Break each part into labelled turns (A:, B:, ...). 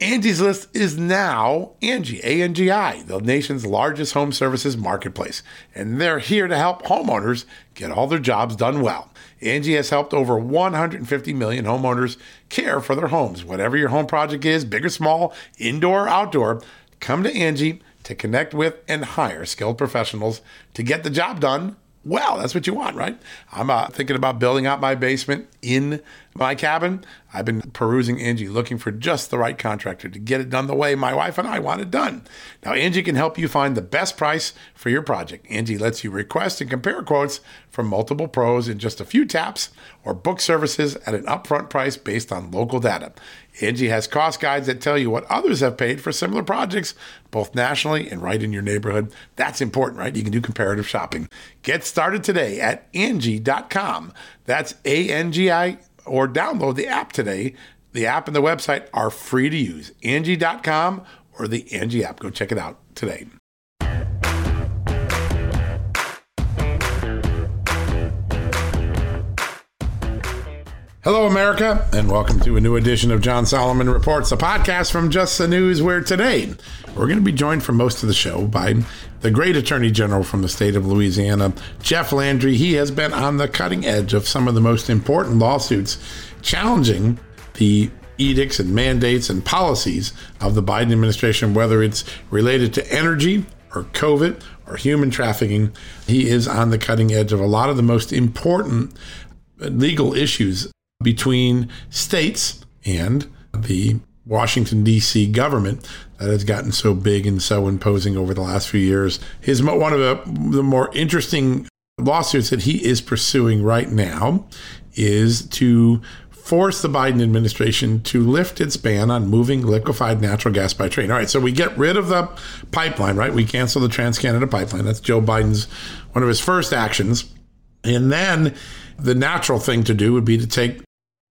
A: Angie's List is now Angie, A-N-G-I, the nation's largest home services marketplace. And they're here to help homeowners get all their jobs done well. Angie has helped over 150 million homeowners care for their homes. Whatever your home project is, big or small, indoor or outdoor, come to Angie to connect with and hire skilled professionals to get the job done well. That's what you want, right? I'm uh, thinking about building out my basement in my cabin. I've been perusing Angie looking for just the right contractor to get it done the way my wife and I want it done. Now, Angie can help you find the best price for your project. Angie lets you request and compare quotes from multiple pros in just a few taps or book services at an upfront price based on local data. Angie has cost guides that tell you what others have paid for similar projects, both nationally and right in your neighborhood. That's important, right? You can do comparative shopping. Get started today at Angie.com. That's A N G I or download the app today. The app and the website are free to use. Angie.com or the Angie app. Go check it out today. Hello, America, and welcome to a new edition of John Solomon Reports, a podcast from Just the News, where today we're going to be joined for most of the show by the great Attorney General from the state of Louisiana, Jeff Landry. He has been on the cutting edge of some of the most important lawsuits challenging the edicts and mandates and policies of the Biden administration, whether it's related to energy or COVID or human trafficking. He is on the cutting edge of a lot of the most important legal issues between states and the Washington, D.C. government that has gotten so big and so imposing over the last few years. His one of the, the more interesting lawsuits that he is pursuing right now is to force the Biden administration to lift its ban on moving liquefied natural gas by train. All right, so we get rid of the pipeline, right? We cancel the Trans Canada pipeline. That's Joe Biden's one of his first actions. And then the natural thing to do would be to take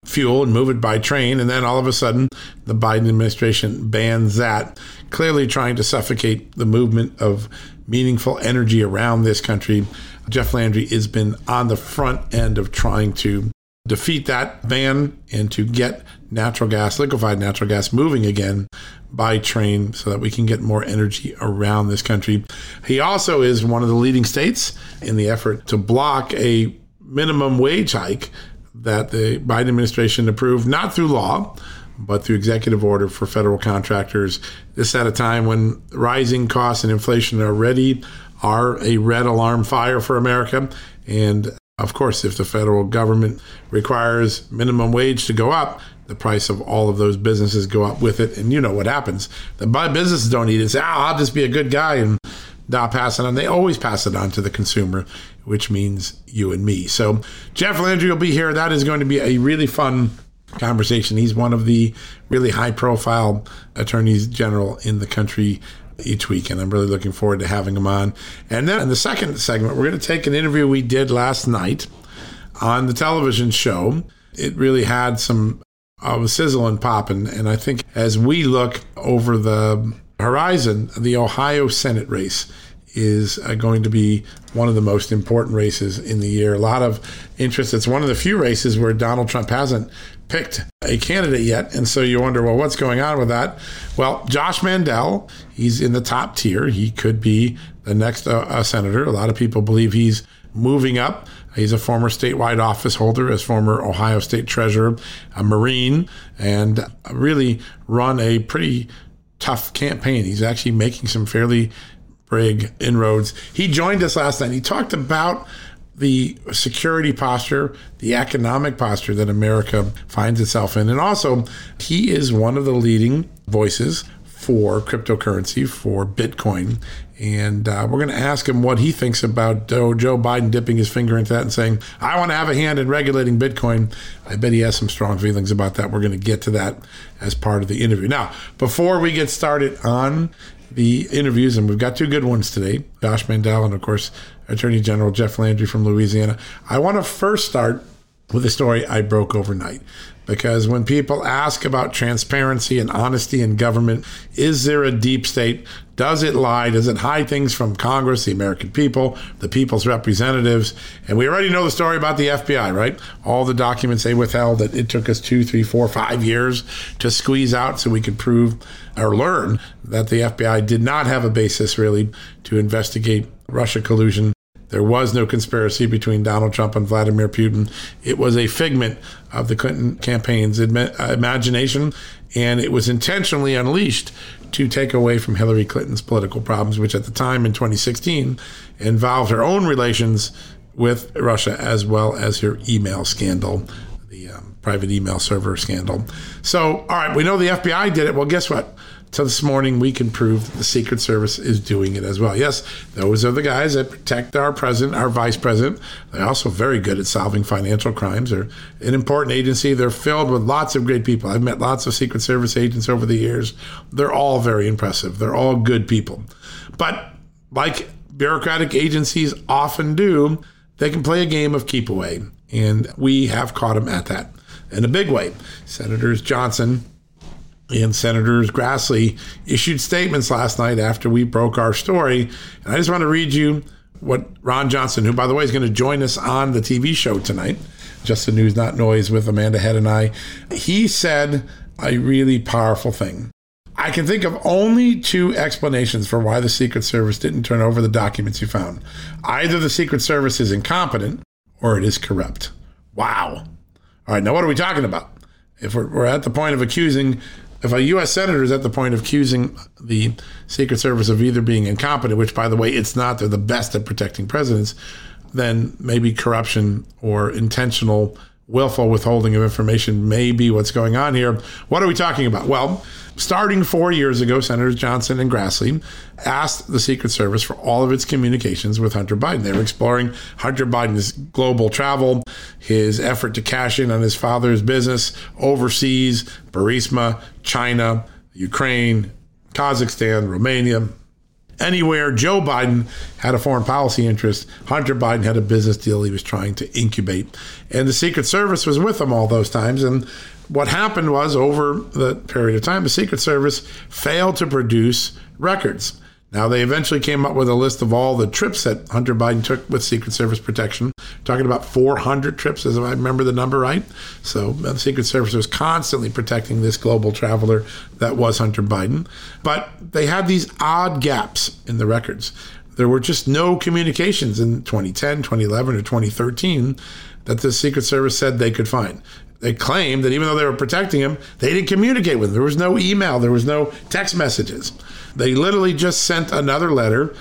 A: fuel and move it by train. And then all of a sudden, the Biden administration bans that, clearly trying to suffocate the movement of meaningful energy around this country. Jeff Landry has been on the front end of trying to defeat that ban and to get natural gas, liquefied natural gas, moving again by train so that we can get more energy around this country. He also is one of the leading states in the effort to block a minimum wage hike that the Biden administration approved, not through law, but through executive order for federal contractors. This at a time when rising costs and inflation already are a red alarm fire for America. And of course, if the federal government requires minimum wage to go up, the price of all of those businesses go up with it. And you know what happens. The businesses don't eat it. Say, oh, I'll just be a good guy and not pass it on. They always pass it on to the consumer which means you and me. So Jeff Landry will be here. That is going to be a really fun conversation. He's one of the really high profile attorneys general in the country each week, and I'm really looking forward to having him on. And then in the second segment, we're going to take an interview we did last night on the television show. It really had some of uh, sizzle and pop, and, and I think as we look over the horizon, the Ohio Senate race is uh, going to be one of the most important races in the year. A lot of interest. It's one of the few races where Donald Trump hasn't picked a candidate yet. And so you wonder, well, what's going on with that? Well, Josh Mandel, he's in the top tier. He could be the next uh, uh, senator. A lot of people believe he's moving up. He's a former statewide office holder, as former Ohio State treasurer, a Marine, and really run a pretty tough campaign. He's actually making some fairly big inroads. He joined us last night. He talked about the security posture, the economic posture that America finds itself in. And also, he is one of the leading voices for cryptocurrency, for Bitcoin. And uh, we're going to ask him what he thinks about Joe, Joe Biden dipping his finger into that and saying, I want to have a hand in regulating Bitcoin. I bet he has some strong feelings about that. We're going to get to that as part of the interview. Now, before we get started on the interviews, and we've got two good ones today Josh Mandel and, of course, Attorney General Jeff Landry from Louisiana. I want to first start with a story I broke overnight. Because when people ask about transparency and honesty in government, is there a deep state? Does it lie? Does it hide things from Congress, the American people, the people's representatives? And we already know the story about the FBI, right? All the documents they withheld that it took us two, three, four, five years to squeeze out so we could prove or learn that the FBI did not have a basis really to investigate Russia collusion there was no conspiracy between Donald Trump and Vladimir Putin. It was a figment of the Clinton campaign's imagination, and it was intentionally unleashed to take away from Hillary Clinton's political problems, which at the time in 2016 involved her own relations with Russia as well as her email scandal, the um, private email server scandal. So, all right, we know the FBI did it. Well, guess what? So this morning we can prove that the Secret Service is doing it as well. Yes, those are the guys that protect our president, our vice president. They're also very good at solving financial crimes. They're an important agency. They're filled with lots of great people. I've met lots of Secret Service agents over the years. They're all very impressive. They're all good people. But like bureaucratic agencies often do, they can play a game of keep away. And we have caught them at that in a big way. Senators Johnson and Senators Grassley issued statements last night after we broke our story. And I just want to read you what Ron Johnson, who, by the way, is going to join us on the TV show tonight, Just the News, Not Noise, with Amanda Head and I, he said a really powerful thing. I can think of only two explanations for why the Secret Service didn't turn over the documents you found. Either the Secret Service is incompetent or it is corrupt. Wow. All right, now what are we talking about? If we're, we're at the point of accusing if a U.S. senator is at the point of accusing the Secret Service of either being incompetent, which, by the way, it's not, they're the best at protecting presidents, then maybe corruption or intentional willful withholding of information may be what's going on here. What are we talking about? Well, starting four years ago, Senators Johnson and Grassley asked the Secret Service for all of its communications with Hunter Biden. They were exploring Hunter Biden's global travel, his effort to cash in on his father's business overseas, Burisma, China, Ukraine, Kazakhstan, Romania, anywhere Joe Biden had a foreign policy interest, Hunter Biden had a business deal he was trying to incubate. And the Secret Service was with him all those times. And what happened was, over the period of time, the Secret Service failed to produce records. Now, they eventually came up with a list of all the trips that Hunter Biden took with Secret Service protection, talking about 400 trips, as if I remember the number right. So uh, the Secret Service was constantly protecting this global traveler that was Hunter Biden. But they had these odd gaps in the records. There were just no communications in 2010, 2011, or 2013 that the Secret Service said they could find they claimed that even though they were protecting him, they didn't communicate with him. There was no email, there was no text messages. They literally just sent another letter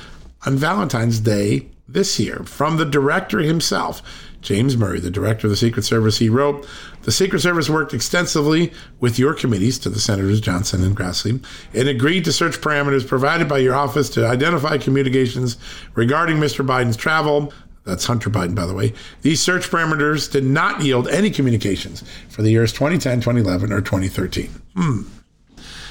A: on Valentine's Day this year from the director himself, James Murray, the director of the Secret Service. He wrote, The Secret Service worked extensively with your committees to the Senators Johnson and Grassley and agreed to search parameters provided by your office to identify communications regarding Mr. Biden's travel. That's Hunter Biden, by the way. These search parameters did not yield any communications for the years 2010, 2011, or 2013. Hmm.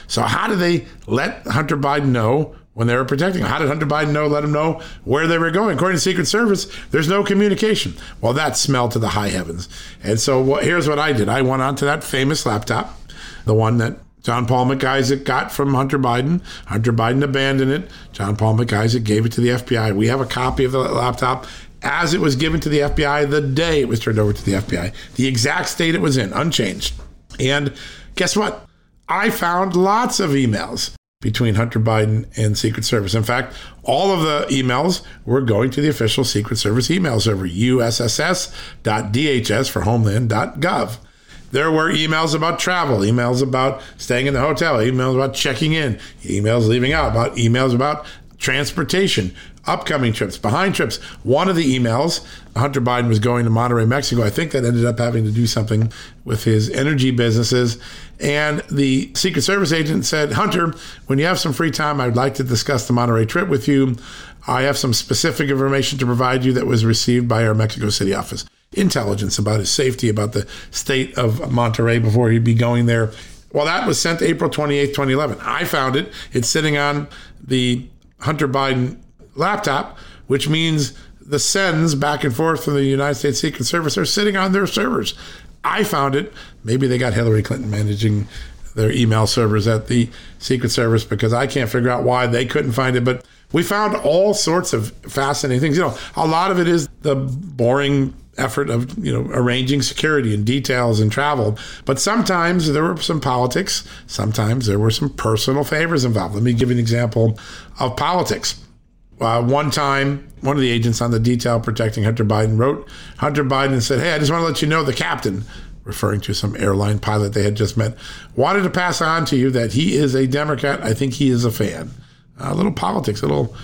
A: So, how did they let Hunter Biden know when they were protecting him? How did Hunter Biden know, let him know where they were going? According to Secret Service, there's no communication. Well, that smelled to the high heavens. And so, what, here's what I did I went onto that famous laptop, the one that John Paul Mac got from Hunter Biden. Hunter Biden abandoned it. John Paul Mac gave it to the FBI. We have a copy of the laptop as it was given to the FBI the day it was turned over to the FBI, the exact state it was in, unchanged. And guess what? I found lots of emails between Hunter Biden and Secret Service. In fact, all of the emails were going to the official Secret Service email server, usss.dhs for homeland.gov. There were emails about travel, emails about staying in the hotel, emails about checking in, emails leaving out, about emails about transportation, upcoming trips, behind trips. One of the emails, Hunter Biden was going to Monterrey, Mexico. I think that ended up having to do something with his energy businesses. And the Secret Service agent said, Hunter, when you have some free time, I'd like to discuss the Monterrey trip with you. I have some specific information to provide you that was received by our Mexico City office. Intelligence about his safety, about the state of Monterrey before he'd be going there. Well, that was sent April 28, 2011. I found it. It's sitting on the Hunter Biden laptop, which means the sends back and forth from the United States Secret Service are sitting on their servers. I found it. Maybe they got Hillary Clinton managing their email servers at the Secret Service because I can't figure out why they couldn't find it. But we found all sorts of fascinating things. You know, a lot of it is the boring effort of you know arranging security and details and travel but sometimes there were some politics sometimes there were some personal favors involved let me give you an example of politics uh, one time one of the agents on the detail protecting hunter biden wrote hunter biden and said hey i just want to let you know the captain referring to some airline pilot they had just met wanted to pass on to you that he is a democrat i think he is a fan a little politics, a little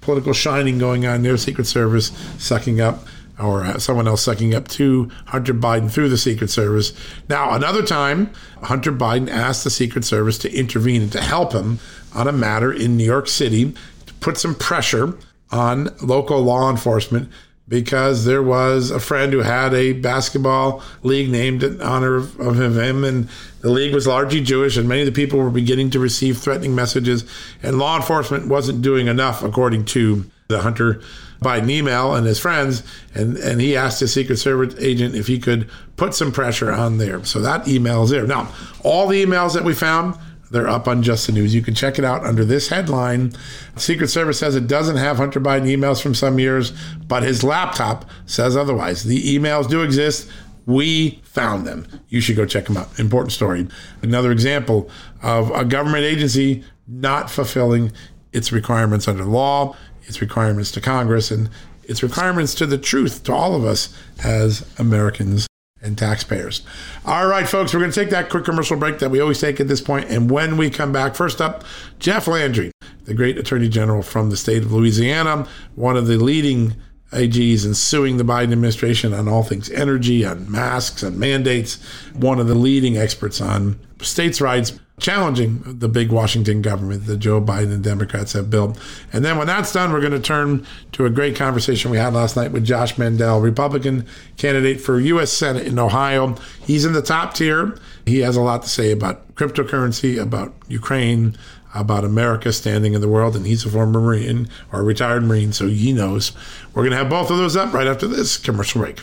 A: political shining going on there. Secret Service sucking up, or uh, someone else sucking up to Hunter Biden through the Secret Service. Now, another time, Hunter Biden asked the Secret Service to intervene and to help him on a matter in New York City put some pressure on local law enforcement because there was a friend who had a basketball league named in honor of, of, him, and the league was largely Jewish, and many of the people were beginning to receive threatening messages, and law enforcement wasn't doing enough, according to the Hunter Biden email and his friends, and, and he asked his Secret Service agent if he could put some pressure on there. So that email is there. Now, all the emails that we found they're up on Just the News. You can check it out under this headline. Secret Service says it doesn't have Hunter Biden emails from some years, but his laptop says otherwise. The emails do exist. We found them. You should go check them out. Important story. Another example of a government agency not fulfilling its requirements under law, its requirements to Congress, and its requirements to the truth to all of us as Americans and taxpayers. All right, folks, we're going to take that quick commercial break that we always take at this point. And when we come back, first up, Jeff Landry, the great attorney general from the state of Louisiana, one of the leading AGs in suing the Biden administration on all things energy, on masks, and mandates, one of the leading experts on states' rights challenging the big Washington government that Joe Biden and Democrats have built. And then when that's done, we're going to turn to a great conversation we had last night with Josh Mandel, Republican candidate for U.S. Senate in Ohio. He's in the top tier. He has a lot to say about cryptocurrency, about Ukraine, about America standing in the world, and he's a former Marine or retired Marine, so he knows. We're going to have both of those up right after this commercial break.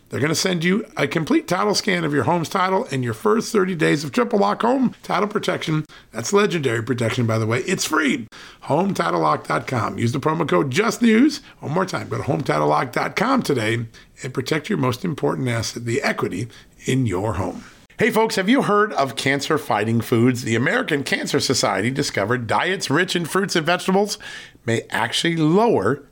A: They're going to send you a complete title scan of your home's title and your first 30 days of triple lock home title protection. That's legendary protection, by the way. It's free. HometitleLock.com. Use the promo code JUSTNEWS. One more time, go to HometitleLock.com today and protect your most important asset, the equity in your home. Hey, folks, have you heard of cancer fighting foods? The American Cancer Society discovered diets rich in fruits and vegetables may actually lower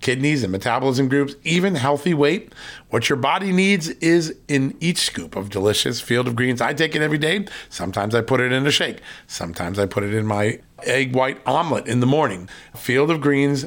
A: kidneys, and metabolism groups, even healthy weight. What your body needs is in each scoop of delicious field of greens. I take it every day. Sometimes I put it in a shake. Sometimes I put it in my egg white omelet in the morning. Field of greens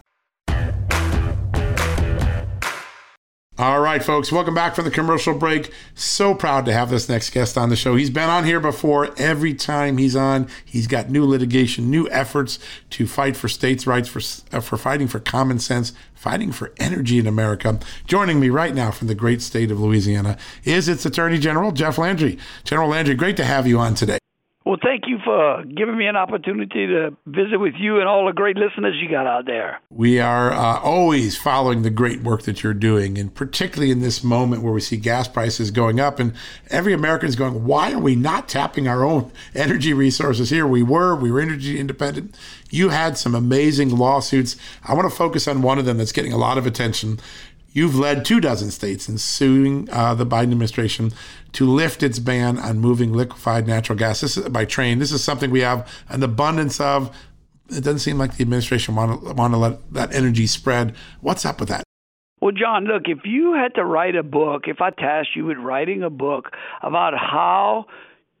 A: All right, folks, welcome back from the commercial break. So proud to have this next guest on the show. He's been on here before. Every time he's on, he's got new litigation, new efforts to fight for states' rights, for, uh, for fighting for common sense, fighting for energy in America. Joining me right now from the great state of Louisiana is its Attorney General, Jeff Landry. General Landry, great to have you on today.
B: Well, thank you for giving me an opportunity to visit with you and all the great listeners you got out there.
A: We are uh, always following the great work that you're doing, and particularly in this moment where we see gas prices going up, and every American is going, Why are we not tapping our own energy resources here? We were, we were energy independent. You had some amazing lawsuits. I want to focus on one of them that's getting a lot of attention. You've led two dozen states in suing uh, the Biden administration to lift its ban on moving liquefied natural gas is, by train. This is something we have an abundance of. It doesn't seem like the administration want to want to let that energy spread. What's up with that?
B: Well, John, look, if you had to write a book, if I tasked you with writing a book about how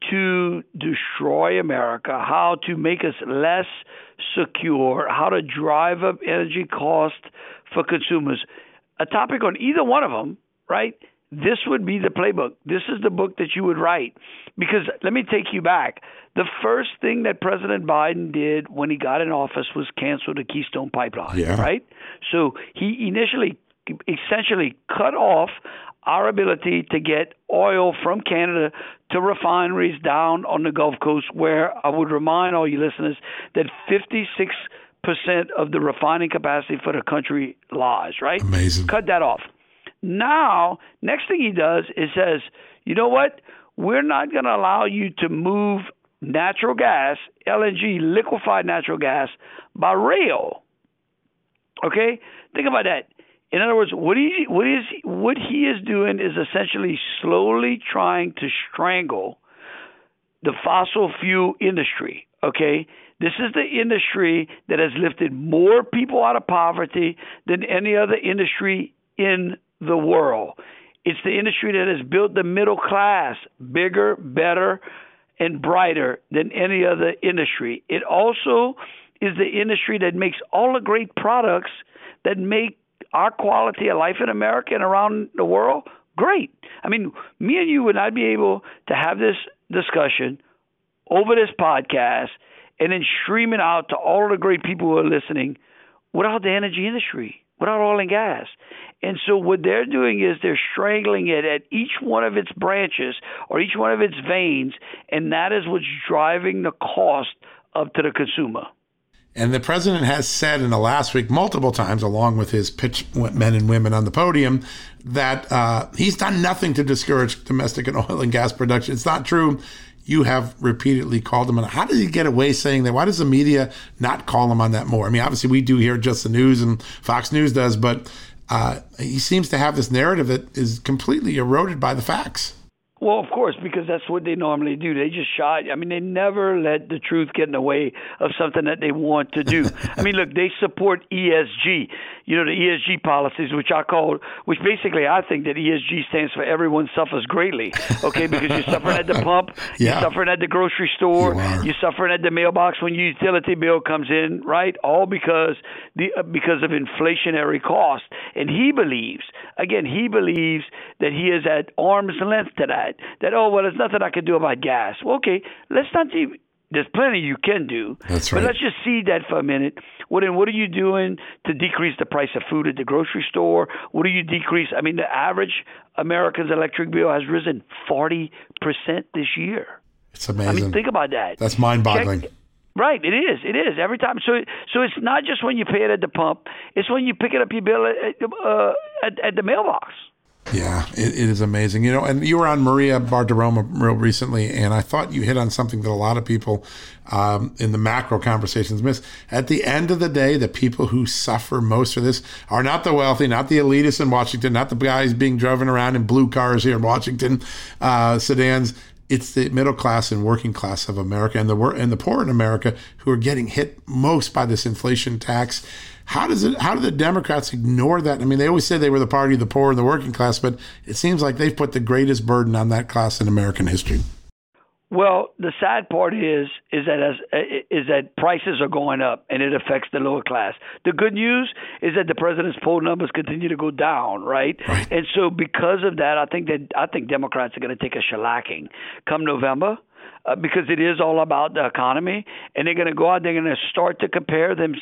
B: to destroy America, how to make us less secure, how to drive up energy cost for consumers, a topic on either one of them, right? This would be the playbook. This is the book that you would write. Because let me take you back. The first thing that President Biden did when he got in office was cancel the Keystone Pipeline,
A: yeah.
B: right? So he initially essentially cut off our ability to get oil from Canada to refineries down on the Gulf Coast, where I would remind all you listeners that 56 percent of the refining capacity for the country lies, right?
A: Amazing.
B: Cut that off. Now, next thing he does is says, you know what? We're not going to allow you to move natural gas, LNG, liquefied natural gas, by rail. Okay, think about that. In other words, what he what is what he is doing is essentially slowly trying to strangle the fossil fuel industry. Okay, this is the industry that has lifted more people out of poverty than any other industry in the world. It's the industry that has built the middle class bigger, better, and brighter than any other industry. It also is the industry that makes all the great products that make our quality of life in America and around the world great. I mean, me and you would not be able to have this discussion over this podcast and then stream it out to all the great people who are listening without the energy industry, without oil and gas. And so what they're doing is they're strangling it at each one of its branches or each one of its veins, and that is what's driving the cost up to the consumer.
A: And the president has said in the last week multiple times, along with his pitch men and women on the podium, that uh, he's done nothing to discourage domestic and oil and gas production. It's not true you have repeatedly called him on. How does he get away saying that? Why does the media not call him on that more? I mean, obviously we do here just the news and Fox News does, but uh, he seems to have this narrative that is completely eroded by the facts.
B: Well, of course, because that's what they normally do. They just shy. I mean, they never let the truth get in the way of something that they want to do. I mean, look, they support ESG. You know, the ESG policies, which I call, which basically I think that ESG stands for everyone suffers greatly. Okay, because you're suffering at the pump, yeah. you're suffering at the grocery store, you are suffering at the mailbox when your utility bill comes in, right? All because the uh, because of inflationary cost. And he believes, again, he believes that he is at arm's length to that that that oh well, there's nothing I can do about gas. Well, okay, let's not see. There's plenty you can do.
A: That's right.
B: But let's just see that for a minute. What what are you doing to decrease the price of food at the grocery store? What do you decrease? I mean, the average American's electric bill has risen forty percent this year.
A: It's amazing.
B: I mean, think about that.
A: That's mind-boggling.
B: Check, Right, it is. It is every time. So, so it's not just when you pay it at the pump; it's when you pick it up your bill at, uh, at, at the mailbox.
A: Yeah, it, it is amazing. You know, and you were on Maria Bartiromo real recently, and I thought you hit on something that a lot of people um, in the macro conversations miss. At the end of the day, the people who suffer most for this are not the wealthy, not the elitists in Washington, not the guys being driven around in blue cars here in Washington, uh, sedans. it's the middle class and working class of America and the and the poor in America who are getting hit most by this inflation tax. How does it? How do the Democrats ignore that? I mean, they always say they were the party of the poor and the working class, but it seems like they've put the greatest burden on that class in American history.
B: Well, the sad part is is that as is that prices are going up and it affects the lower class. The good news is that the president's poll numbers continue to go down, right?
A: right.
B: And so because of that, I think that I think Democrats are going to take a shellacking come November. Uh, because it is all about the economy, and they're going to go out. They're going to start to compare them,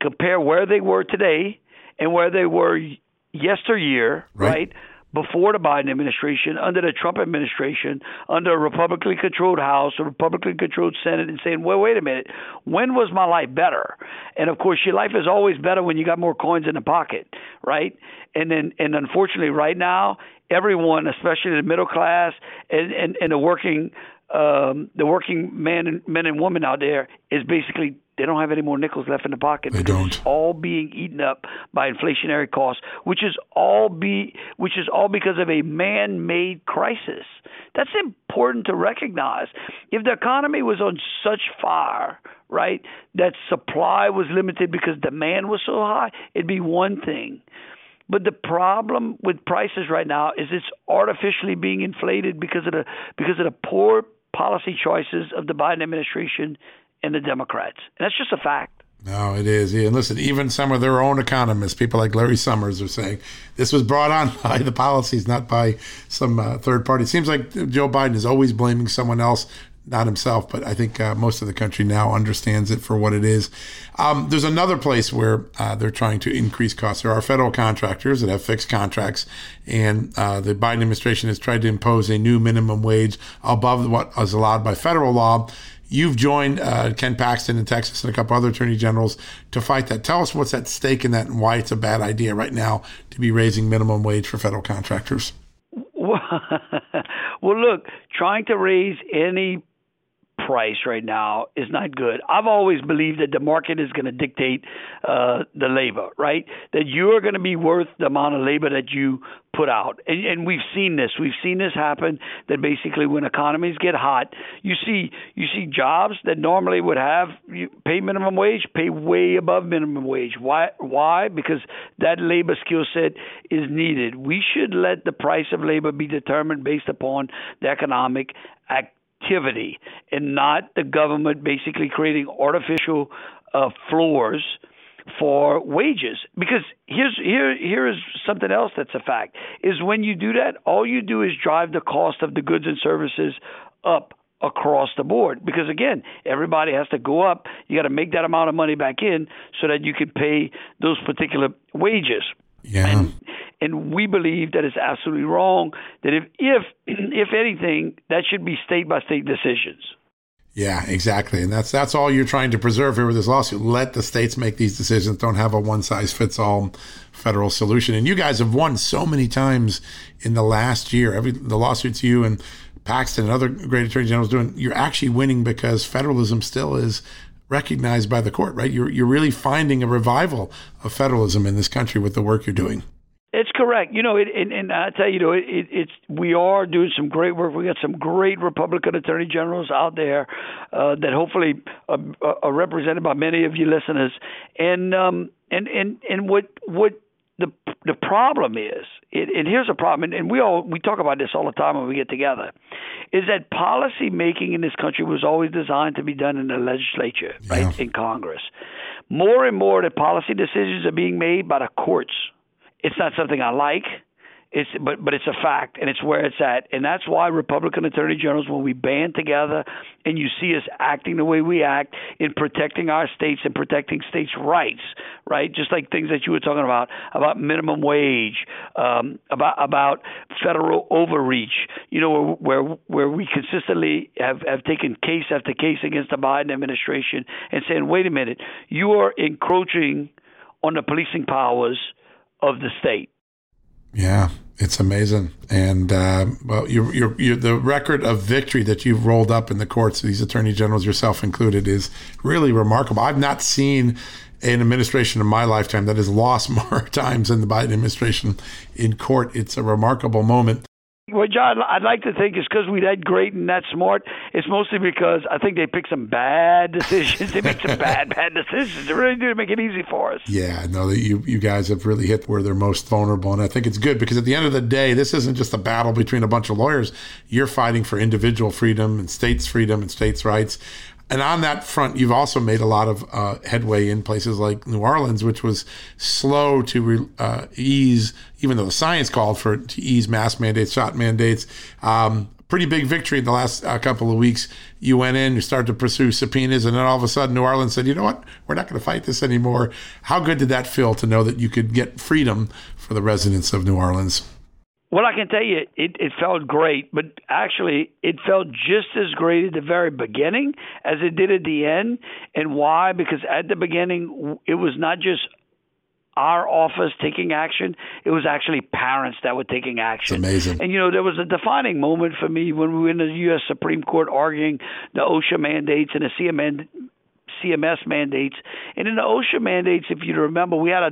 B: compare where they were today and where they were yesteryear, right? right? before the Biden administration, under the Trump administration, under a Republican controlled House, a Republican controlled Senate, and saying, well, wait a minute, when was my life better? And of course, your life is always better when you got more coins in the pocket, right? And then, and unfortunately, right now, everyone, especially the middle class and, and, and the working um, the working man and men and women out there is basically they don't have any more nickels left in the pocket.
A: They don't.
B: It's all being eaten up by inflationary costs, which is all be which is all because of a man-made crisis. That's important to recognize. If the economy was on such fire, right, that supply was limited because demand was so high, it'd be one thing. But the problem with prices right now is it's artificially being inflated because of the because of the poor policy choices of the Biden administration and the Democrats. And that's just a fact.
A: No, it is. And listen, even some of their own economists, people like Larry Summers, are saying this was brought on by the policies, not by some uh, third party. It seems like Joe Biden is always blaming someone else, not himself. But I think uh, most of the country now understands it for what it is. Um, there's another place where uh, they're trying to increase costs. There are federal contractors that have fixed contracts, and uh, the Biden administration has tried to impose a new minimum wage above what is allowed by federal law. You've joined uh, Ken Paxton in Texas and a couple other attorney generals to fight that. Tell us what's at stake in that and why it's a bad idea right now to be raising minimum wage for federal contractors.
B: well, look, trying to raise any price right now is not good. I've always believed that the market is going to dictate uh, the labor, right? That you are going to be worth the amount of labor that you put out. And, and we've seen this. We've seen this happen. That basically, when economies get hot, you see you see jobs that normally would have pay minimum wage pay way above minimum wage. Why? Why? Because that labor skill set is needed. We should let the price of labor be determined based upon the economic activity activity and not the government basically creating artificial uh, floors for wages. Because here's here here is something else that's a fact is when you do that all you do is drive the cost of the goods and services up across the board. Because again everybody has to go up. You got to make that amount of money back in so that you can pay those particular wages
A: yeah
B: and and we believe that it's absolutely wrong. That if if if anything, that should be state by state decisions.
A: Yeah, exactly, and that's that's all you're trying to preserve here with this lawsuit. Let the states make these decisions. Don't have a one size fits all federal solution. And you guys have won so many times in the last year. Every the lawsuits you and Paxton and other great attorney generals doing, you're actually winning because federalism still is recognized by the court, right? You're you're really finding a revival of federalism in this country with the work you're doing.
B: It's correct. You know, it, and, and I tell you, you know, it, it, it's we are doing some great work. We got some great Republican attorney generals out there uh, that hopefully uh, are represented by many of you listeners. And um, and and and what what the the problem is, it, and here's a problem, and, and we all we talk about this all the time when we get together, is that policy making in this country was always designed to be done in the legislature, yeah. right, in Congress. More and more, the policy decisions are being made by the courts it's not something I like. It's but but it's a fact and it's where it's at. And that's why Republican attorney generals when we band together and you see us acting the way we act in protecting our states and protecting states' rights, right? Just like things that you were talking about about minimum wage, um, about about federal overreach, you know, where where we consistently have have taken case after case against the Biden administration and saying, "Wait a minute, you are encroaching on the policing powers of the state.
A: Yeah, it's amazing. And uh, well, you you the record of victory that you've rolled up in the courts, these attorney generals, yourself included, is really remarkable. I've not seen an administration in my lifetime that has lost more times than the Biden administration in court. It's a remarkable moment.
B: Well, John, I'd like to think it's because we that great and that smart. It's mostly because I think they picked some bad decisions. they make some bad, bad decisions. They really do make it easy for us.
A: Yeah, no, you you guys have really hit where they're most vulnerable, and I think it's good because at the end of the day, this isn't just a battle between a bunch of lawyers. You're fighting for individual freedom and states' freedom and states' rights. And on that front, you've also made a lot of uh, headway in places like New Orleans, which was slow to uh, ease, even though the science called for it to ease mask mandates, shot mandates. Um, pretty big victory in the last uh, couple of weeks. You went in, you started to pursue subpoenas, and then all of a sudden, New Orleans said, "You know what? We're not going to fight this anymore." How good did that feel to know that you could get freedom for the residents of New Orleans?
B: Well, I can tell you, it, it felt great, but actually, it felt just as great at the very beginning as it did at the end. And why? Because at the beginning, it was not just our office taking action. It was actually parents that were taking action.
A: It's amazing.
B: And you know, there was a defining moment for me when we were in the U.S. Supreme Court arguing the OSHA mandates and the CMN CMS mandates. And in the OSHA mandates, if you remember, we had a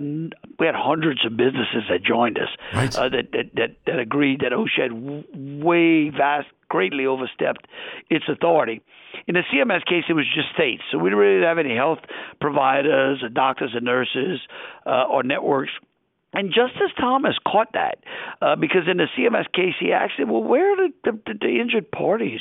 B: we had hundreds of businesses that joined us
A: right.
B: uh, that, that that that agreed that OSHA had way vast greatly overstepped its authority. In the CMS case, it was just states, so we didn't really have any health providers, or doctors, and nurses, uh, or networks and Justice Thomas caught that uh, because in the CMS case, he asked him, "Well, where are the, the, the injured parties?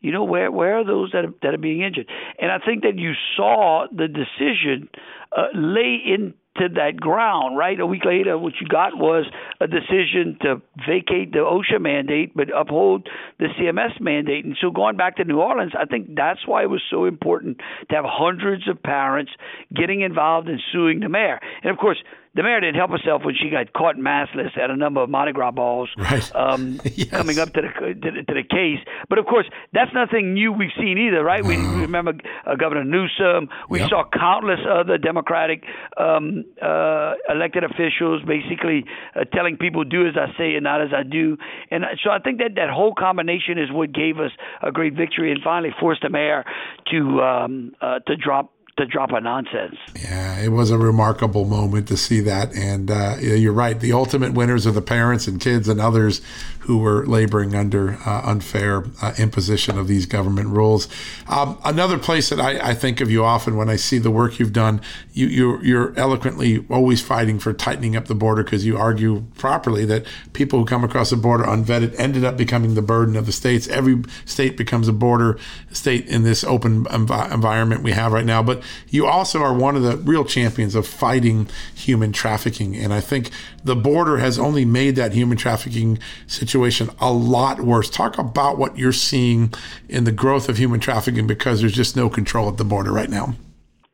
B: You know, where where are those that are, that are being injured?" And I think that you saw the decision uh, lay in to that ground, right? A week later, what you got was a decision to vacate the OSHA mandate but uphold the CMS mandate. And so, going back to New Orleans, I think that's why it was so important to have hundreds of parents getting involved in suing the mayor. And of course, the mayor didn't help herself when she got caught maskless at a number of Mardi Gras balls
A: right.
B: um,
A: yes.
B: coming up to the, to the, to the case. But of course, that's nothing new we've seen either, right? We, we remember uh, Governor Newsom. We
A: Yep.
B: saw countless other Democratic um, uh, elected officials basically uh, telling people, "Do as I say and not as I do." And so I think that that whole combination is what gave us a great victory and finally forced the mayor to um, uh, to drop to drop a nonsense.
A: Yeah, it was a remarkable moment to see that. And uh, you're right. The ultimate winners are the parents and kids and others who were laboring under uh, unfair uh, imposition of these government rules. Um, another place that I, I, think of you often when I see the work you've done, you, you're, you're eloquently always fighting for tightening up the border because you argue properly that people who come across the border unvetted ended up becoming the burden of the states. Every state becomes a border state in this open env- environment we have right now. But you also are one of the real champions of fighting human trafficking. And I think the border has only made that human trafficking situation a lot worse. Talk about what you're seeing in the growth of human trafficking because there's just no control at the border right now.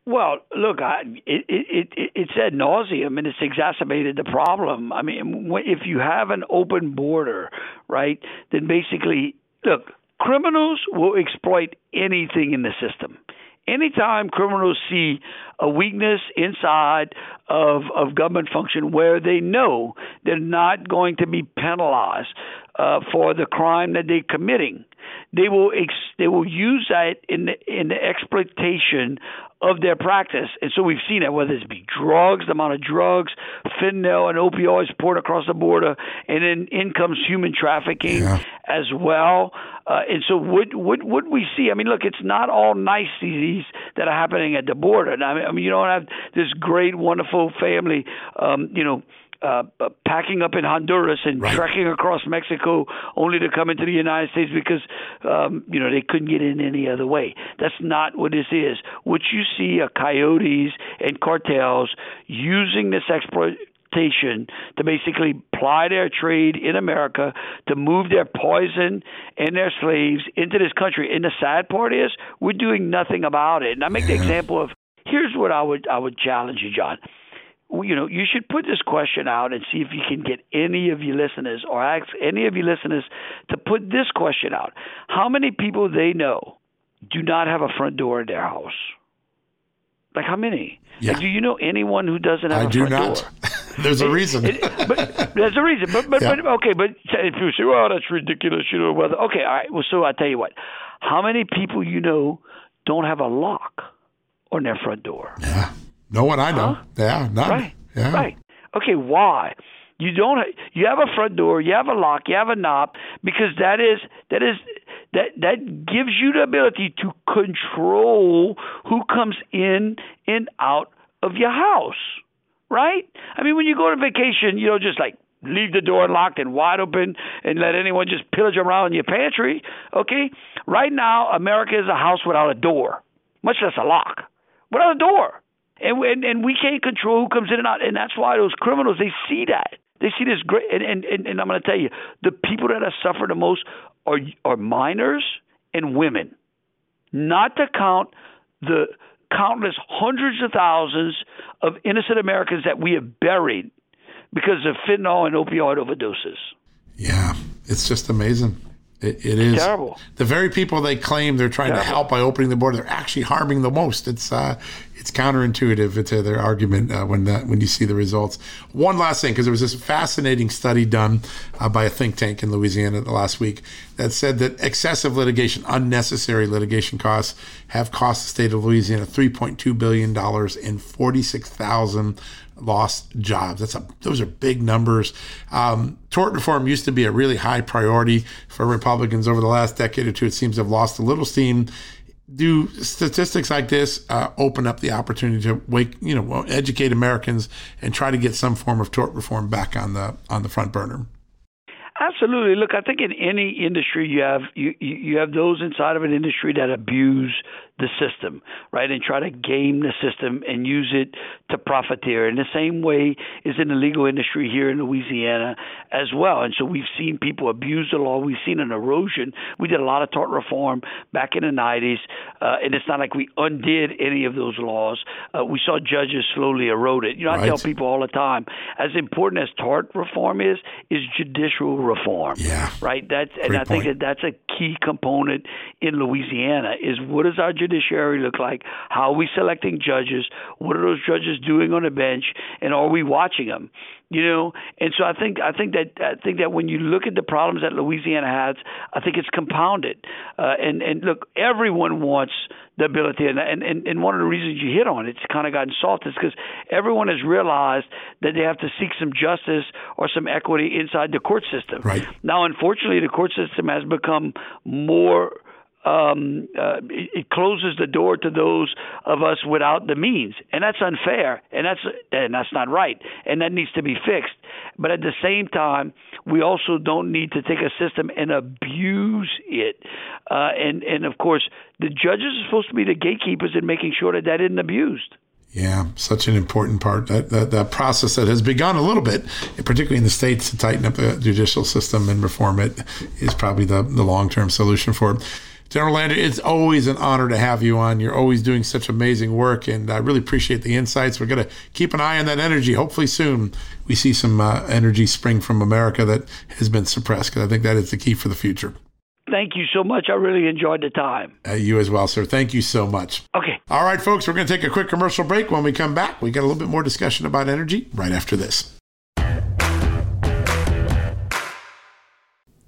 B: Well, look, I, it, it, it, it's ad nauseum, and it's exacerbated the problem. I mean, if you have an open border, right, then basically, look, criminals will exploit anything in the system anytime criminals see a weakness inside of, of government function where they know they're not going to be penalized uh, for the crime that they're committing, they will ex- they will use that in the, in the exploitation of their practice. And so we've seen that whether it's be drugs, the amount of drugs, fentanyl and opioids poured across the border, and then in comes human trafficking
A: yeah.
B: as well. Uh, and so what, what what we see, I mean, look, it's not all niceties that are happening at the border. I mean, I mean you don't have this great, wonderful family, um, you know, uh, packing up in Honduras and
A: right.
B: trekking across Mexico only to come into the United States because um, you know they couldn't get in any other way. That's not what this is. What you see are coyotes and cartels using this exploitation to basically ply their trade in America to move their poison and their slaves into this country. And the sad part is we're doing nothing about it. And I make the example of here's what I would I would challenge you, John you know, you should put this question out and see if you can get any of your listeners or ask any of your listeners to put this question out. How many people they know do not have a front door in their house? Like how many?
A: Yeah.
B: Like, do you know anyone who doesn't have
A: I
B: a
A: do
B: front
A: not.
B: door?
A: There's a reason.
B: It, it, but there's a reason. But but,
A: Yeah.
B: but okay. But if you say, "Well, that's ridiculous," you know, whether okay, all right. Well, so I tell you what. How many people you know don't have a lock on their front door?
A: yeah. No one I know.
B: Huh?
A: Yeah, none.
B: Right.
A: Yeah.
B: Right. Okay. Why? You don't. You have a front door. You have a lock. You have a knob because that is that is that that gives you the ability to control who comes in and out of your house. Right? I mean, when you go on vacation, you know, just like leave the door unlocked and wide open and let anyone just pillage around in your pantry. Okay? Right now, America is a house without a door, much less a lock, without a door. And, and and we can't control who comes in and out, and that's why those criminals they see that they see this great. And and, and, and I'm going to tell you, the people that have suffered the most are are minors and women, not to count the countless hundreds of thousands of innocent Americans that we have buried because of fentanyl and opioid overdoses.
A: Yeah, it's just amazing. It, it is
B: terrible.
A: The very people they claim they're trying terrible. to help by opening the border, they're actually harming the most. It's uh, it's counterintuitive to their argument uh, when that when you see the results. One last thing, because there was this fascinating study done uh, by a think tank in Louisiana last week that said that excessive litigation, unnecessary litigation costs, have cost the state of Louisiana three point two billion dollars and forty six thousand lost jobs. That's a those are big numbers. Um, tort reform used to be a really high priority for Republicans over the last decade or two. It seems to have lost a little steam. Do statistics like this uh, open up the opportunity to wake, you know, educate Americans and try to get some form of tort reform back on the on the front burner?
B: Absolutely. Look, I think in any industry you have you you have those inside of an industry that abuse the system, right, and try to game the system and use it to profiteer. In the same way is in the legal industry here in Louisiana as well. And so we've seen people abuse the law. We've seen an erosion. We did a lot of tort reform back in the 90s, uh, and it's not like we undid any of those laws. Uh, we saw judges slowly erode it. You know, I tell people all the time, as important as tort reform is, is judicial reform.
A: Yeah.
B: Right. That's Great and I point. think that that's a key component in Louisiana. Is what is our judiciary look like? How are we selecting judges? What are those judges doing on the bench? And are we watching them? You know, and so I think I think that I think that when you look at the problems that Louisiana has, I think it's compounded. Uh, and and look, everyone wants the ability, and and and one of the reasons you hit on it, it's kind of gotten soft is because everyone has realized that they have to seek some justice or some equity inside the court system.
A: Right.
B: Now, unfortunately, the court system has become more um, uh, it, closes the door to those of us without the means, and that's unfair, and that's and that's not right, and that needs to be fixed. But at the same time, we also don't need to take a system and abuse it, uh, and and of course, the judges are supposed to be the gatekeepers in making sure that that isn't abused.
A: Yeah, such an important part. That, that, that process that has begun a little bit, particularly in the states, to tighten up the judicial system and reform it, is probably the, the long term solution for it. General Landry, it's always an honor to have you on. You're always doing such amazing work, and I really appreciate the insights. We're going to keep an eye on that energy. Hopefully, soon we see some uh, energy spring from America that has been suppressed, because I think that is the key for the future.
B: Thank you so much. I really enjoyed the time.
A: Uh, you as well, sir. Thank you so much.
B: Okay.
A: All right, folks, we're going to take a quick commercial break. When we come back, we got a little bit more discussion about energy right after this.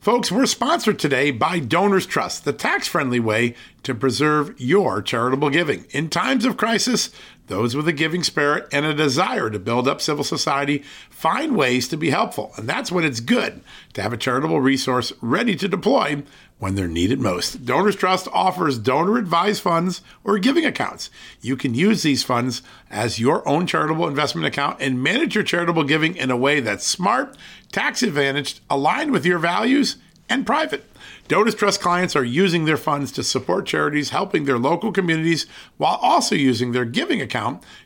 A: Folks, we're sponsored today by Donors Trust, the tax friendly way to preserve your charitable giving. In times of crisis, those with a giving spirit and a desire to build up civil society find ways to be helpful. And that's when it's good to have a charitable resource ready to deploy when they're needed most. Donors Trust offers donor advised funds or giving accounts. You can use these funds as your own charitable investment account and manage your charitable giving in a way that's smart, tax advantaged, aligned with your values, and private. Donors Trust clients are using their funds to support charities helping their local communities while also using their giving account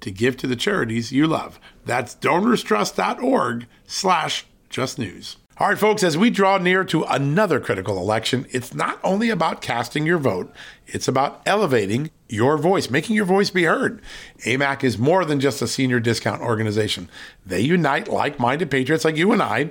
A: to give to the charities you love. That's donorstrust.org slash justnews. All right, folks, as we draw near to another critical election, it's not only about casting your vote, It's about elevating your voice, making your voice be heard. AMAC is more than just a senior discount organization. They unite like minded patriots like you and I,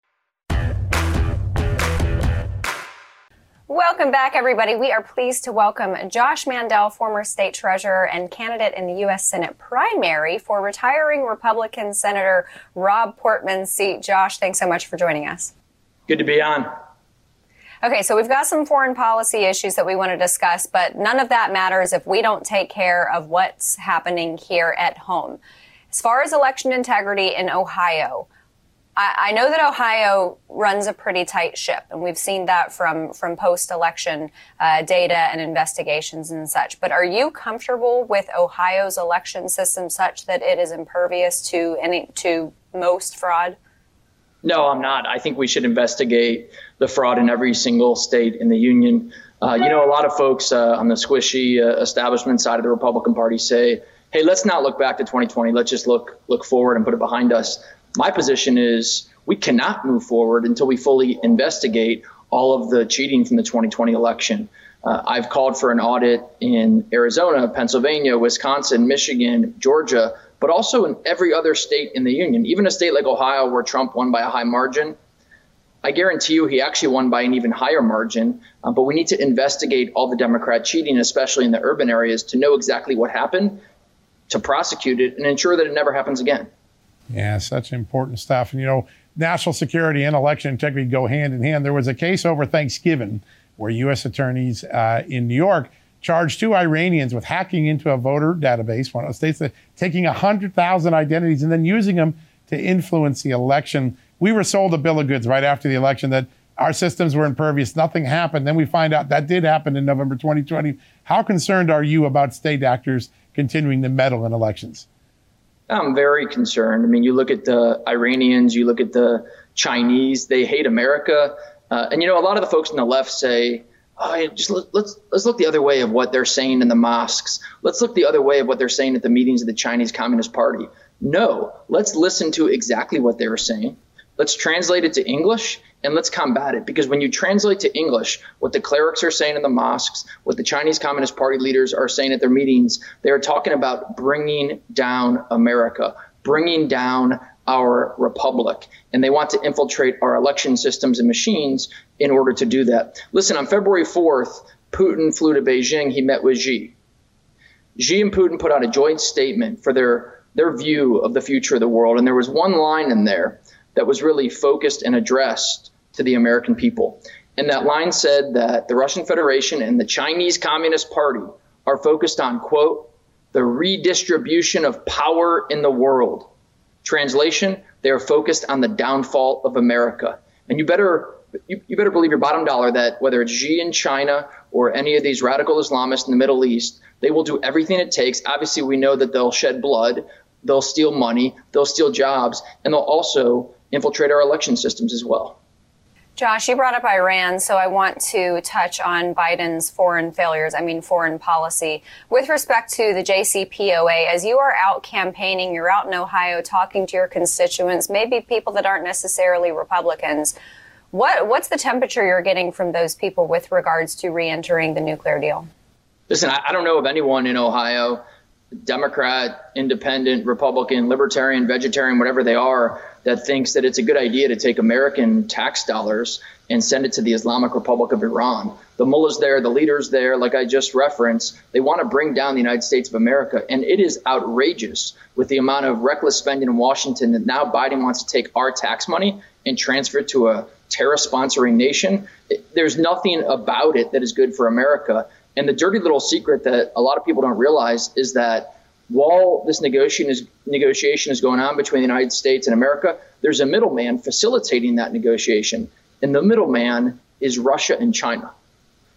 C: Welcome back, everybody. We are pleased to welcome Josh Mandel, former state treasurer and candidate in the U.S. Senate primary for retiring Republican Senator Rob Portman's seat. Josh, thanks so much for joining us.
D: Good to be on.
C: Okay, so we've got some foreign policy issues that we want to discuss, but none of that matters if we don't take care of what's happening here at home. As far as election integrity in Ohio, I, I know that Ohio runs a pretty tight ship, and we've seen that from from post election uh, data and investigations and such. But are you comfortable with Ohio's election system such that it is impervious to any to most fraud?
D: No, I'm not. I think we should investigate the fraud in every single state in the union. Uh, you know, a lot of folks uh, on the squishy uh, establishment side of the Republican Party say, "Hey, let's not look back to 2020. Let's just look look forward and put it behind us." My position is we cannot move forward until we fully investigate all of the cheating from the 2020 election. Uh, I've called for an audit in Arizona, Pennsylvania, Wisconsin, Michigan, Georgia, but also in every other state in the union, even a state like Ohio where Trump won by a high margin. I guarantee you he actually won by an even higher margin. Uh, but we need to investigate all the Democrat cheating, especially in the urban areas, to know exactly what happened, to prosecute it, and ensure that it never happens again.
A: Yeah, such important stuff. And, you know, national security and election integrity go hand in hand. There was a case over Thanksgiving where U.S. attorneys uh, in New York charged two Iranians with hacking into a voter database, one of the states, that, taking 100,000 identities and then using them to influence the election. We were sold a bill of goods right after the election that our systems were impervious, nothing happened. Then we find out that did happen in November 2020. How concerned are you about state actors continuing to meddle in elections?
D: I'm very concerned. I mean, you look at the Iranians, you look at the Chinese, they hate America. Uh, and, you know, a lot of the folks on the left say, oh, just let, let's let's look the other way of what they're saying in the mosques. Let's look the other way of what they're saying at the meetings of the Chinese Communist Party. No, let's listen to exactly what they were saying. Let's translate it to English and let's combat it. Because when you translate to English what the clerics are saying in the mosques, what the Chinese Communist Party leaders are saying at their meetings, they are talking about bringing down America, bringing down our republic. And they want to infiltrate our election systems and machines in order to do that. Listen, on February 4th, Putin flew to Beijing. He met with Xi. Xi and Putin put out a joint statement for their, their view of the future of the world. And there was one line in there that was really focused and addressed to the American people. And that line said that the Russian Federation and the Chinese Communist Party are focused on, quote, the redistribution of power in the world. Translation, they are focused on the downfall of America. And you better you, you, better believe your bottom dollar that whether it's Xi in China or any of these radical Islamists in the Middle East, they will do everything it takes. Obviously, we know that they'll shed blood, they'll steal money, they'll steal jobs, and they'll also infiltrate our election systems as well.
C: Josh, you brought up Iran, so I want to touch on Biden's foreign failures, I mean, foreign policy. With respect to the JCPOA, as you are out campaigning, you're out in Ohio talking to your constituents, maybe people that aren't necessarily Republicans. What, what's the temperature you're getting from those people with regards to re entering the nuclear deal?
D: Listen, I, I don't know of anyone in Ohio Democrat, independent, Republican, libertarian, vegetarian, whatever they are, that thinks that it's a good idea to take American tax dollars and send it to the Islamic Republic of Iran. The mullahs there, the leaders there, like I just referenced, they want to bring down the United States of America. And it is outrageous with the amount of reckless spending in Washington that now Biden wants to take our tax money and transfer it to a terror sponsoring nation. There's nothing about it that is good for America. And the dirty little secret that a lot of people don't realize is that while this negotiation is, negotiation is going on between the United States and America, there's a middleman facilitating that negotiation. And the middleman is Russia and China.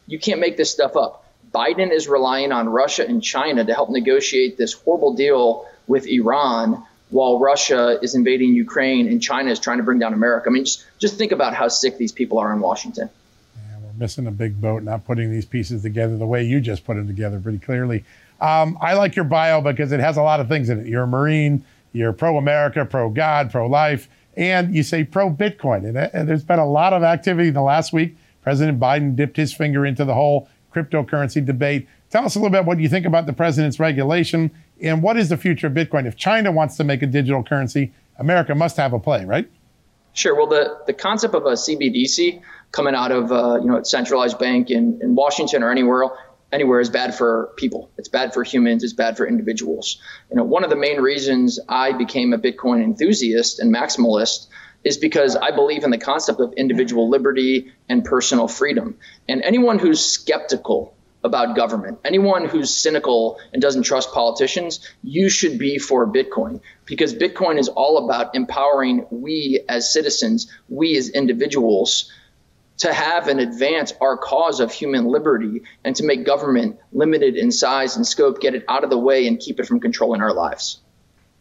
D: You can't make this stuff up. Biden is relying on Russia and China to help negotiate this horrible deal with Iran while Russia is invading Ukraine and China is trying to bring down America. I mean, just, just think about how sick these people are in Washington Yeah, we're
A: missing a big boat, not putting these pieces together the way you just put them together pretty clearly. Um, I like your bio because it has a lot of things in it. You're a Marine, you're pro America, pro God, pro life, and you say pro Bitcoin. And, and there's been a lot of activity in the last week. President Biden dipped his finger into the whole cryptocurrency debate. Tell us a little bit what you think about the president's regulation and what is the future of Bitcoin. If China wants to make a digital currency, America must have a play, right?
D: Sure. Well, the, the concept of a CBDC coming out of uh, you know a centralized bank in, in Washington or anywhere anywhere is bad for people. It's bad for humans. It's bad for individuals. You know, one of the main reasons I became a Bitcoin enthusiast and maximalist is because I believe in the concept of individual liberty and personal freedom. And anyone who's skeptical about government, anyone who's cynical and doesn't trust politicians, you should be for Bitcoin because Bitcoin is all about empowering we as citizens, we as individuals to have and advance our cause of human liberty and to make government limited in size and scope, get it out of the way and keep it from controlling our lives.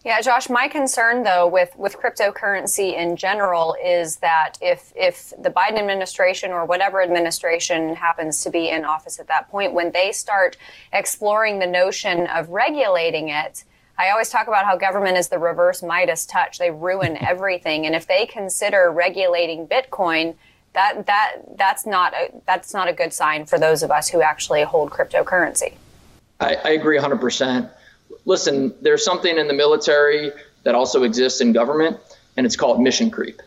C: Yeah, Josh, my concern though with, with cryptocurrency in general is that if if the Biden administration or whatever administration happens to be in office at that point, when they start exploring the notion of regulating it, I always talk about how government is the reverse Midas touch. They ruin everything. And if they consider regulating Bitcoin, that that that's not a that's not a good sign for those of us who actually hold cryptocurrency.
D: I, I agree 100. percent Listen, there's something in the military that also exists in government, and it's called mission creep.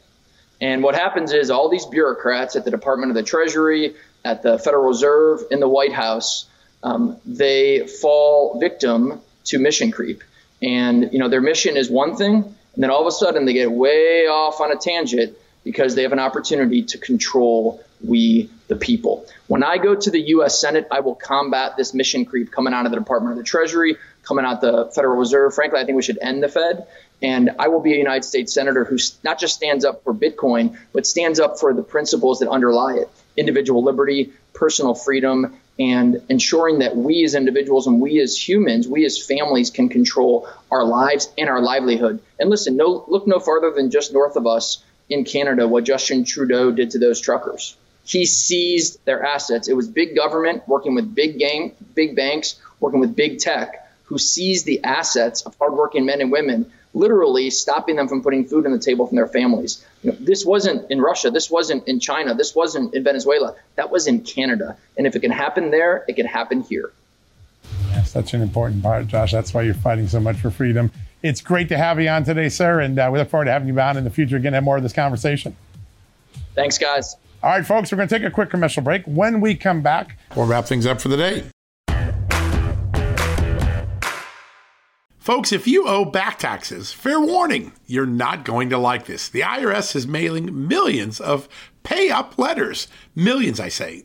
D: And what happens is all these bureaucrats at the Department of the Treasury, at the Federal Reserve, in the White House, um, they fall victim to mission creep. And you know their mission is one thing, and then all of a sudden they get way off on a tangent because they have an opportunity to control we the people. When I go to the U.S. Senate, I will combat this mission creep coming out of the Department of the Treasury, coming out the Federal Reserve. Frankly, I think we should end the Fed. And I will be a United States Senator who not just stands up for Bitcoin, but stands up for the principles that underlie it individual liberty, personal freedom, and ensuring that we as individuals and we as humans, we as families can control our lives and our livelihood. And listen, no, look no farther than just north of us in Canada what Justin Trudeau did to those truckers. He seized their assets. It was big government working with big game, big banks, working with big tech, who seized the assets of hardworking men and women, literally stopping them from putting food on the table from their families. You know, this wasn't in Russia. This wasn't in China. This wasn't in Venezuela. That was in Canada. And if it can happen there, it can happen here.
A: Yes, such an important part, Josh. That's why you're fighting so much for freedom. It's great to have you on today, sir, and uh, we look forward to having you on in the future again, and have more of this conversation.
D: Thanks, guys.
A: All right, folks, we're going to take a quick commercial break. When we come back, we'll wrap things up for the day. Folks, if you owe back taxes, fair warning, you're not going to like this. The IRS is mailing millions of pay up letters. Millions, I say.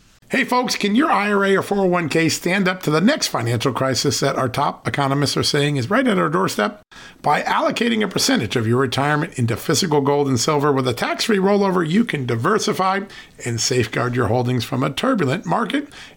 A: Hey, folks, can your IRA or 401k stand up to the next financial crisis that our top economists are saying is right at our doorstep? By allocating a percentage of your retirement into physical gold and silver with a tax free rollover, you can diversify and safeguard your holdings from a turbulent market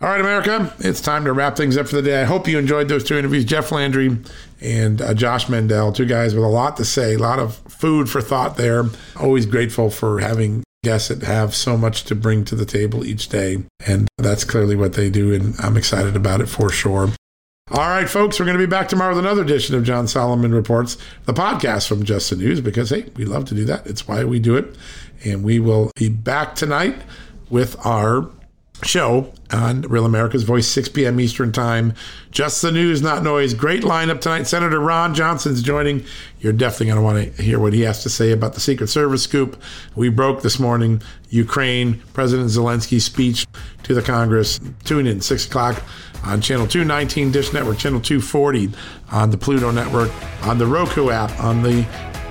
A: All right, America, it's time to wrap things up for the day. I hope you enjoyed those two interviews. Jeff Landry and uh, Josh Mandel, two guys with a lot to say, a lot of food for thought there. Always grateful for having guests that have so much to bring to the table each day. And that's clearly what they do. And I'm excited about it for sure. All right, folks, we're going to be back tomorrow with another edition of John Solomon Reports, the podcast from Just the News, because, hey, we love to do that. It's why we do it. And we will be back tonight with our show on Real America's Voice, 6 p.m. Eastern Time. Just the news, not noise. Great lineup tonight. Senator Ron Johnson's joining. You're definitely going to want to hear what he has to say about the Secret Service scoop. We broke this morning Ukraine, President Zelensky's speech to the Congress. Tune in, 6 o'clock on Channel 219 Dish Network, Channel 240 on the Pluto Network, on the Roku app, on the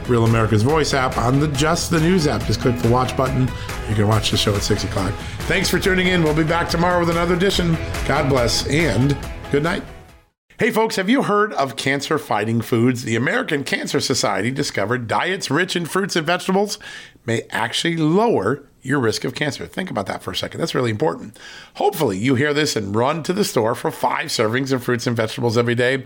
A: Real America's Voice app, on the Just the News app. Just click the watch button. You can watch the show at 6 o'clock. Thanks for tuning in. We'll be back tomorrow with another edition. God bless and good night. Hey, folks, have you heard of cancer fighting foods? The American Cancer Society discovered diets rich in fruits and vegetables may actually lower your risk of cancer. Think about that for a second. That's really important. Hopefully, you hear this and run to the store for five servings of fruits and vegetables every day.